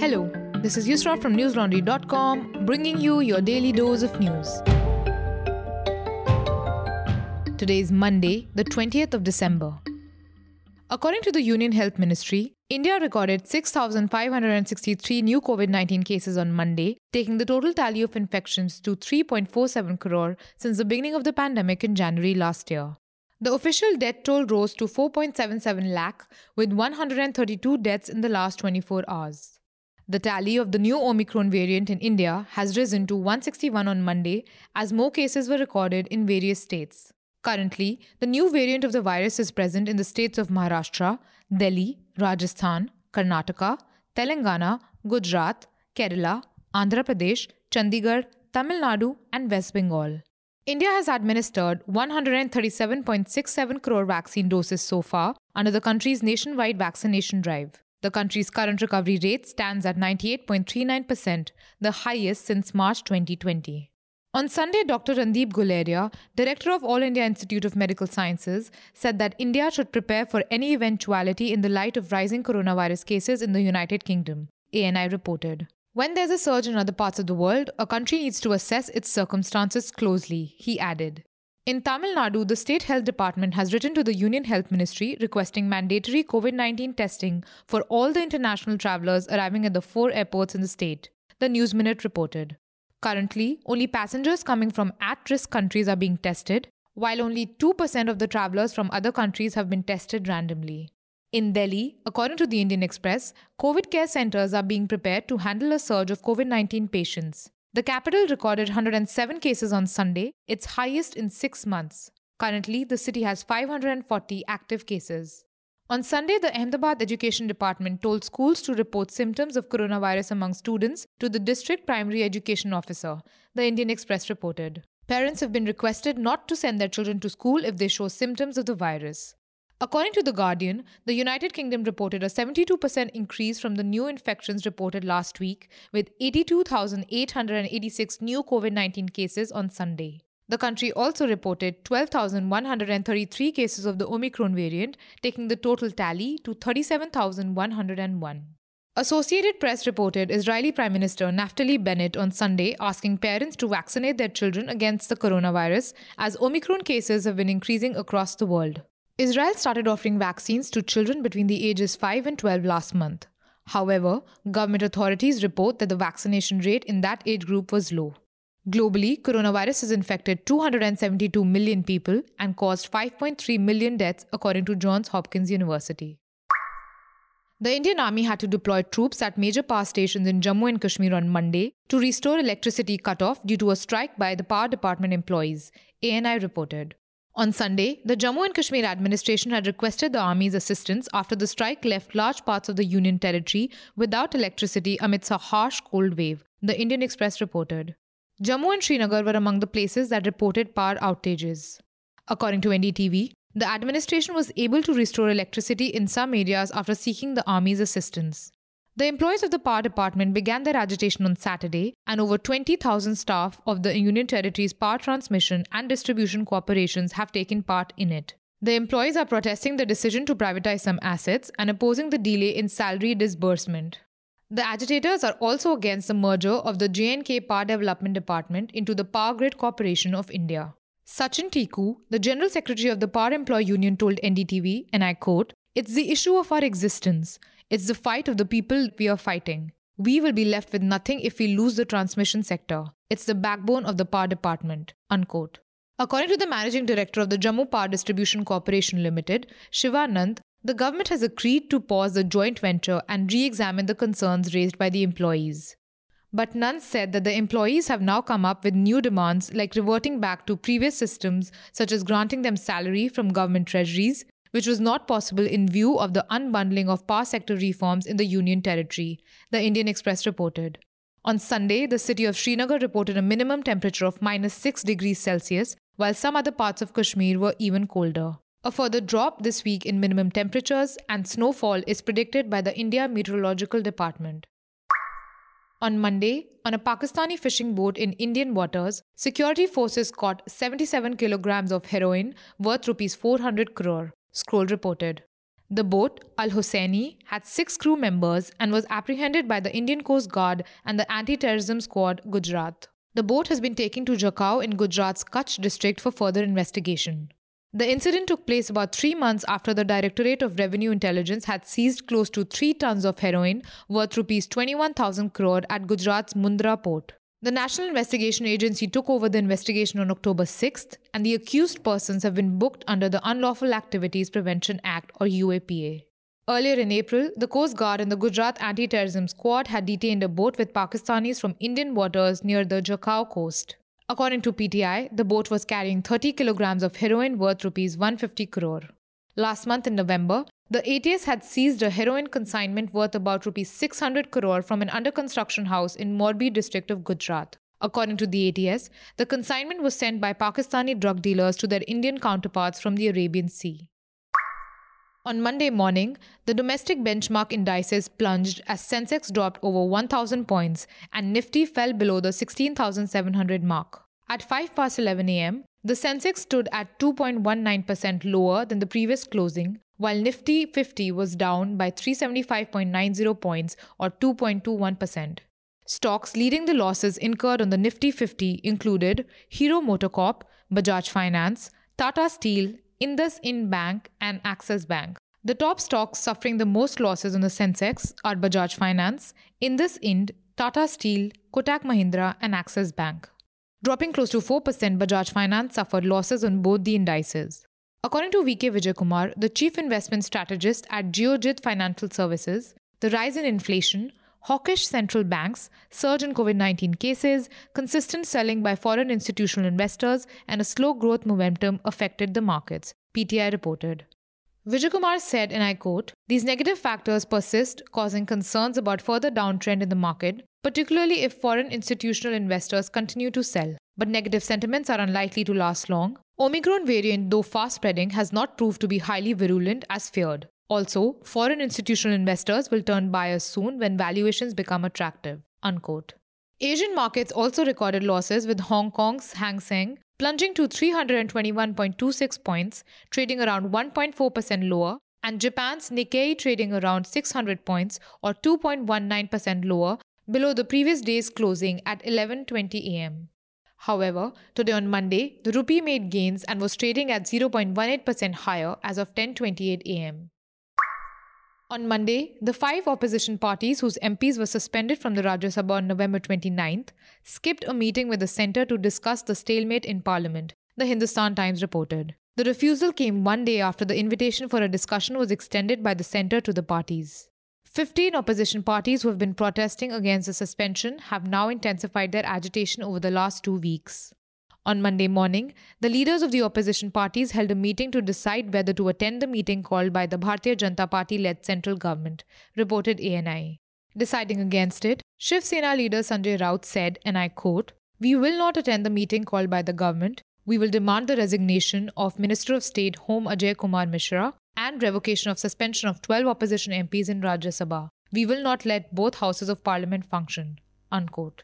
Hello, this is Yusra from newslaundry.com bringing you your daily dose of news. Today is Monday, the 20th of December. According to the Union Health Ministry, India recorded 6,563 new COVID 19 cases on Monday, taking the total tally of infections to 3.47 crore since the beginning of the pandemic in January last year. The official death toll rose to 4.77 lakh, with 132 deaths in the last 24 hours. The tally of the new Omicron variant in India has risen to 161 on Monday as more cases were recorded in various states. Currently, the new variant of the virus is present in the states of Maharashtra, Delhi, Rajasthan, Karnataka, Telangana, Gujarat, Kerala, Andhra Pradesh, Chandigarh, Tamil Nadu, and West Bengal. India has administered 137.67 crore vaccine doses so far under the country's nationwide vaccination drive. The country's current recovery rate stands at 98.39%, the highest since March 2020. On Sunday, Dr. Randeep Guleria, director of All India Institute of Medical Sciences, said that India should prepare for any eventuality in the light of rising coronavirus cases in the United Kingdom, ANI reported. When there's a surge in other parts of the world, a country needs to assess its circumstances closely, he added. In Tamil Nadu, the state health department has written to the Union Health Ministry requesting mandatory COVID 19 testing for all the international travelers arriving at the four airports in the state, the News Minute reported. Currently, only passengers coming from at risk countries are being tested, while only 2% of the travelers from other countries have been tested randomly. In Delhi, according to the Indian Express, COVID care centers are being prepared to handle a surge of COVID 19 patients. The capital recorded 107 cases on Sunday, its highest in six months. Currently, the city has 540 active cases. On Sunday, the Ahmedabad Education Department told schools to report symptoms of coronavirus among students to the district primary education officer, the Indian Express reported. Parents have been requested not to send their children to school if they show symptoms of the virus. According to The Guardian, the United Kingdom reported a 72% increase from the new infections reported last week, with 82,886 new COVID 19 cases on Sunday. The country also reported 12,133 cases of the Omicron variant, taking the total tally to 37,101. Associated Press reported Israeli Prime Minister Naftali Bennett on Sunday asking parents to vaccinate their children against the coronavirus as Omicron cases have been increasing across the world. Israel started offering vaccines to children between the ages 5 and 12 last month. However, government authorities report that the vaccination rate in that age group was low. Globally, coronavirus has infected 272 million people and caused 5.3 million deaths, according to Johns Hopkins University. The Indian Army had to deploy troops at major power stations in Jammu and Kashmir on Monday to restore electricity cut off due to a strike by the power department employees, ANI reported. On Sunday, the Jammu and Kashmir administration had requested the army's assistance after the strike left large parts of the Union territory without electricity amidst a harsh cold wave, the Indian Express reported. Jammu and Srinagar were among the places that reported power outages. According to NDTV, the administration was able to restore electricity in some areas after seeking the army's assistance. The employees of the power department began their agitation on Saturday, and over 20,000 staff of the Union Territory's power transmission and distribution corporations have taken part in it. The employees are protesting the decision to privatize some assets and opposing the delay in salary disbursement. The agitators are also against the merger of the J&K Power Development Department into the Power Grid Corporation of India. Sachin Tiku, the General Secretary of the Power Employee Union, told NDTV, and I quote, It's the issue of our existence. It's the fight of the people we are fighting. We will be left with nothing if we lose the transmission sector. It's the backbone of the power department. Unquote. According to the managing director of the Jammu Power Distribution Corporation Limited, Shivanand, the government has agreed to pause the joint venture and re examine the concerns raised by the employees. But Nand said that the employees have now come up with new demands like reverting back to previous systems, such as granting them salary from government treasuries, which was not possible in view of the unbundling of power sector reforms in the Union Territory, the Indian Express reported. On Sunday, the city of Srinagar reported a minimum temperature of minus 6 degrees Celsius, while some other parts of Kashmir were even colder. A further drop this week in minimum temperatures and snowfall is predicted by the India Meteorological Department. On Monday, on a Pakistani fishing boat in Indian waters, security forces caught 77 kilograms of heroin worth rupees 400 crore. Scroll reported. The boat, Al Hosseini, had six crew members and was apprehended by the Indian Coast Guard and the Anti Terrorism Squad, Gujarat. The boat has been taken to Jakhau in Gujarat's Kutch district for further investigation. The incident took place about three months after the Directorate of Revenue Intelligence had seized close to three tons of heroin worth rupees 21,000 crore at Gujarat's Mundra port. The National Investigation Agency took over the investigation on October 6th, and the accused persons have been booked under the Unlawful Activities Prevention Act or UAPA. Earlier in April, the Coast Guard and the Gujarat Anti Terrorism Squad had detained a boat with Pakistanis from Indian waters near the Jakhau coast. According to PTI, the boat was carrying 30 kilograms of heroin worth rupees 150 crore. Last month in November, the ATS had seized a heroin consignment worth about rupees 600 crore from an under construction house in Morbi district of Gujarat. According to the ATS, the consignment was sent by Pakistani drug dealers to their Indian counterparts from the Arabian Sea. On Monday morning, the domestic benchmark indices plunged as Sensex dropped over 1,000 points and Nifty fell below the 16,700 mark. At 5 past 11 am, the Sensex stood at 2.19% lower than the previous closing, while Nifty 50 was down by 375.90 points or 2.21%. Stocks leading the losses incurred on the Nifty 50 included Hero MotoCorp, Bajaj Finance, Tata Steel, IndusInd Bank, and Axis Bank. The top stocks suffering the most losses on the Sensex are Bajaj Finance, IndusInd, Tata Steel, Kotak Mahindra, and Axis Bank. Dropping close to 4%, Bajaj Finance suffered losses on both the indices. According to VK Vijayakumar, the chief investment strategist at Geojit Financial Services, the rise in inflation, hawkish central banks, surge in COVID 19 cases, consistent selling by foreign institutional investors, and a slow growth momentum affected the markets, PTI reported. Vijayakumar said, and I quote, These negative factors persist, causing concerns about further downtrend in the market, particularly if foreign institutional investors continue to sell. But negative sentiments are unlikely to last long. Omicron variant, though fast spreading, has not proved to be highly virulent as feared. Also, foreign institutional investors will turn buyers soon when valuations become attractive. Unquote. Asian markets also recorded losses with Hong Kong's Hang Seng plunging to 321.26 points, trading around 1.4% lower, and Japan's Nikkei trading around 600 points or 2.19% lower below the previous day's closing at 11:20 am. However, today on Monday, the rupee made gains and was trading at 0.18% higher as of 10:28 am. On Monday, the five opposition parties whose MPs were suspended from the Rajya Sabha on November 29th skipped a meeting with the centre to discuss the stalemate in parliament, the Hindustan Times reported. The refusal came one day after the invitation for a discussion was extended by the centre to the parties. 15 opposition parties who have been protesting against the suspension have now intensified their agitation over the last two weeks. On Monday morning, the leaders of the opposition parties held a meeting to decide whether to attend the meeting called by the Bharatiya Janata Party led central government, reported ANI. Deciding against it, Shiv Sena leader Sanjay Raut said, and I quote, We will not attend the meeting called by the government. We will demand the resignation of Minister of State Home Ajay Kumar Mishra and revocation of suspension of 12 opposition MPs in Rajya Sabha. We will not let both houses of parliament function. Unquote.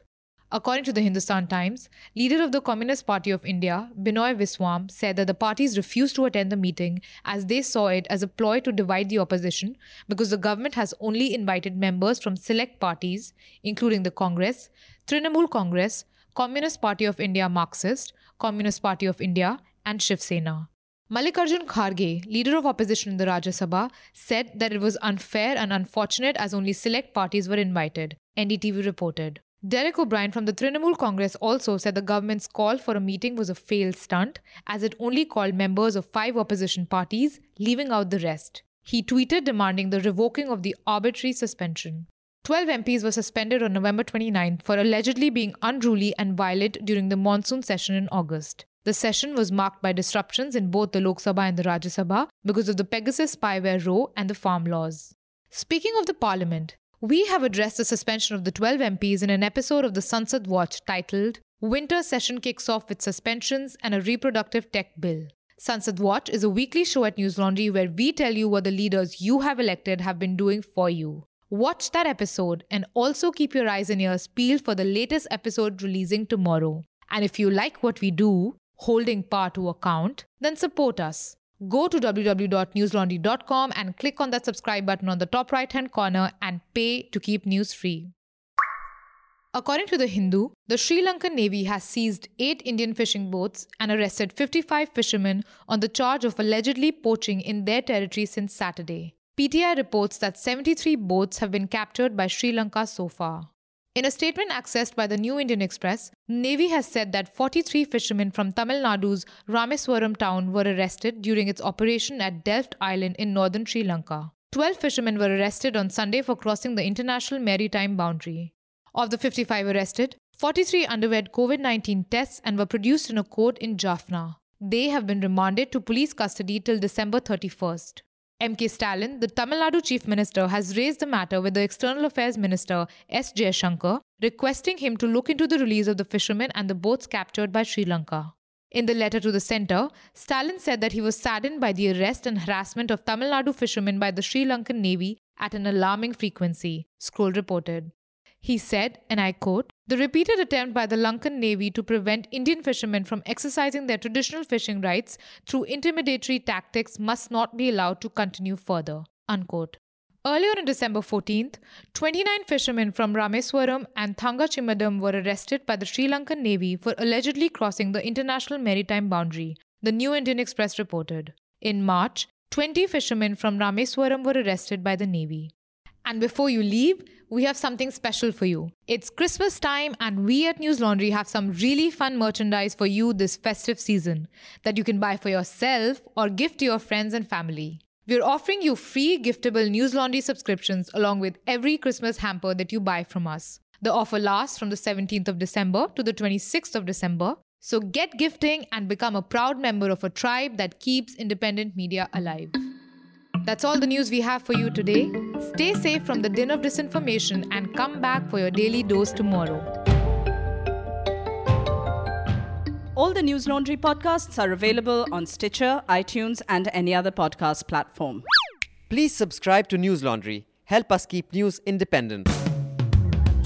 According to the Hindustan Times, leader of the Communist Party of India, Binoy Viswam, said that the parties refused to attend the meeting as they saw it as a ploy to divide the opposition because the government has only invited members from select parties, including the Congress, Trinamool Congress, Communist Party of India Marxist, Communist Party of India, and Shiv Sena. Mallikarjun Kharge, leader of opposition in the Rajya Sabha, said that it was unfair and unfortunate as only select parties were invited, NDTV reported. Derek O'Brien from the Trinamool Congress also said the government's call for a meeting was a failed stunt, as it only called members of five opposition parties, leaving out the rest. He tweeted demanding the revoking of the arbitrary suspension. 12 MPs were suspended on November 29 for allegedly being unruly and violent during the monsoon session in August. The session was marked by disruptions in both the Lok Sabha and the Rajya Sabha because of the Pegasus spyware row and the farm laws. Speaking of the parliament, we have addressed the suspension of the 12 MPs in an episode of the Sansad Watch titled Winter Session Kicks Off with Suspensions and a Reproductive Tech Bill. Sansad Watch is a weekly show at News Laundry where we tell you what the leaders you have elected have been doing for you. Watch that episode and also keep your eyes and ears peeled for the latest episode releasing tomorrow. And if you like what we do, holding power to account, then support us. go to www.newslaundry.com and click on that subscribe button on the top right hand corner and pay to keep news free. According to The Hindu, the Sri Lankan Navy has seized eight Indian fishing boats and arrested 55 fishermen on the charge of allegedly poaching in their territory since Saturday. PTI reports that 73 boats have been captured by Sri Lanka so far. In a statement accessed by the New Indian Express, Navy has said that 43 fishermen from Tamil Nadu's Rameswaram town were arrested during its operation at Delft Island in northern Sri Lanka. 12 fishermen were arrested on Sunday for crossing the international maritime boundary. Of the 55 arrested, 43 underwent COVID 19 tests and were produced in a court in Jaffna. They have been remanded to police custody till December 31st. MK Stalin, the Tamil Nadu Chief Minister, has raised the matter with the External Affairs Minister S. Jaishankar, requesting him to look into the release of the fishermen and the boats captured by Sri Lanka. In the letter to the centre, Stalin said that he was saddened by the arrest and harassment of Tamil Nadu fishermen by the Sri Lankan Navy at an alarming frequency, Scroll reported. He said, and I quote, the repeated attempt by the Lankan Navy to prevent Indian fishermen from exercising their traditional fishing rights through intimidatory tactics must not be allowed to continue further. Unquote. Earlier on December 14th, 29 fishermen from Rameswaram and Thangachimadam were arrested by the Sri Lankan Navy for allegedly crossing the international maritime boundary, the New Indian Express reported. In March, 20 fishermen from Rameswaram were arrested by the Navy. And before you leave, we have something special for you. It's Christmas time, and we at News Laundry have some really fun merchandise for you this festive season that you can buy for yourself or gift to your friends and family. We're offering you free giftable News Laundry subscriptions along with every Christmas hamper that you buy from us. The offer lasts from the 17th of December to the 26th of December. So get gifting and become a proud member of a tribe that keeps independent media alive. That's all the news we have for you today. Stay safe from the din of disinformation and come back for your daily dose tomorrow. All the News Laundry podcasts are available on Stitcher, iTunes, and any other podcast platform. Please subscribe to News Laundry. Help us keep news independent.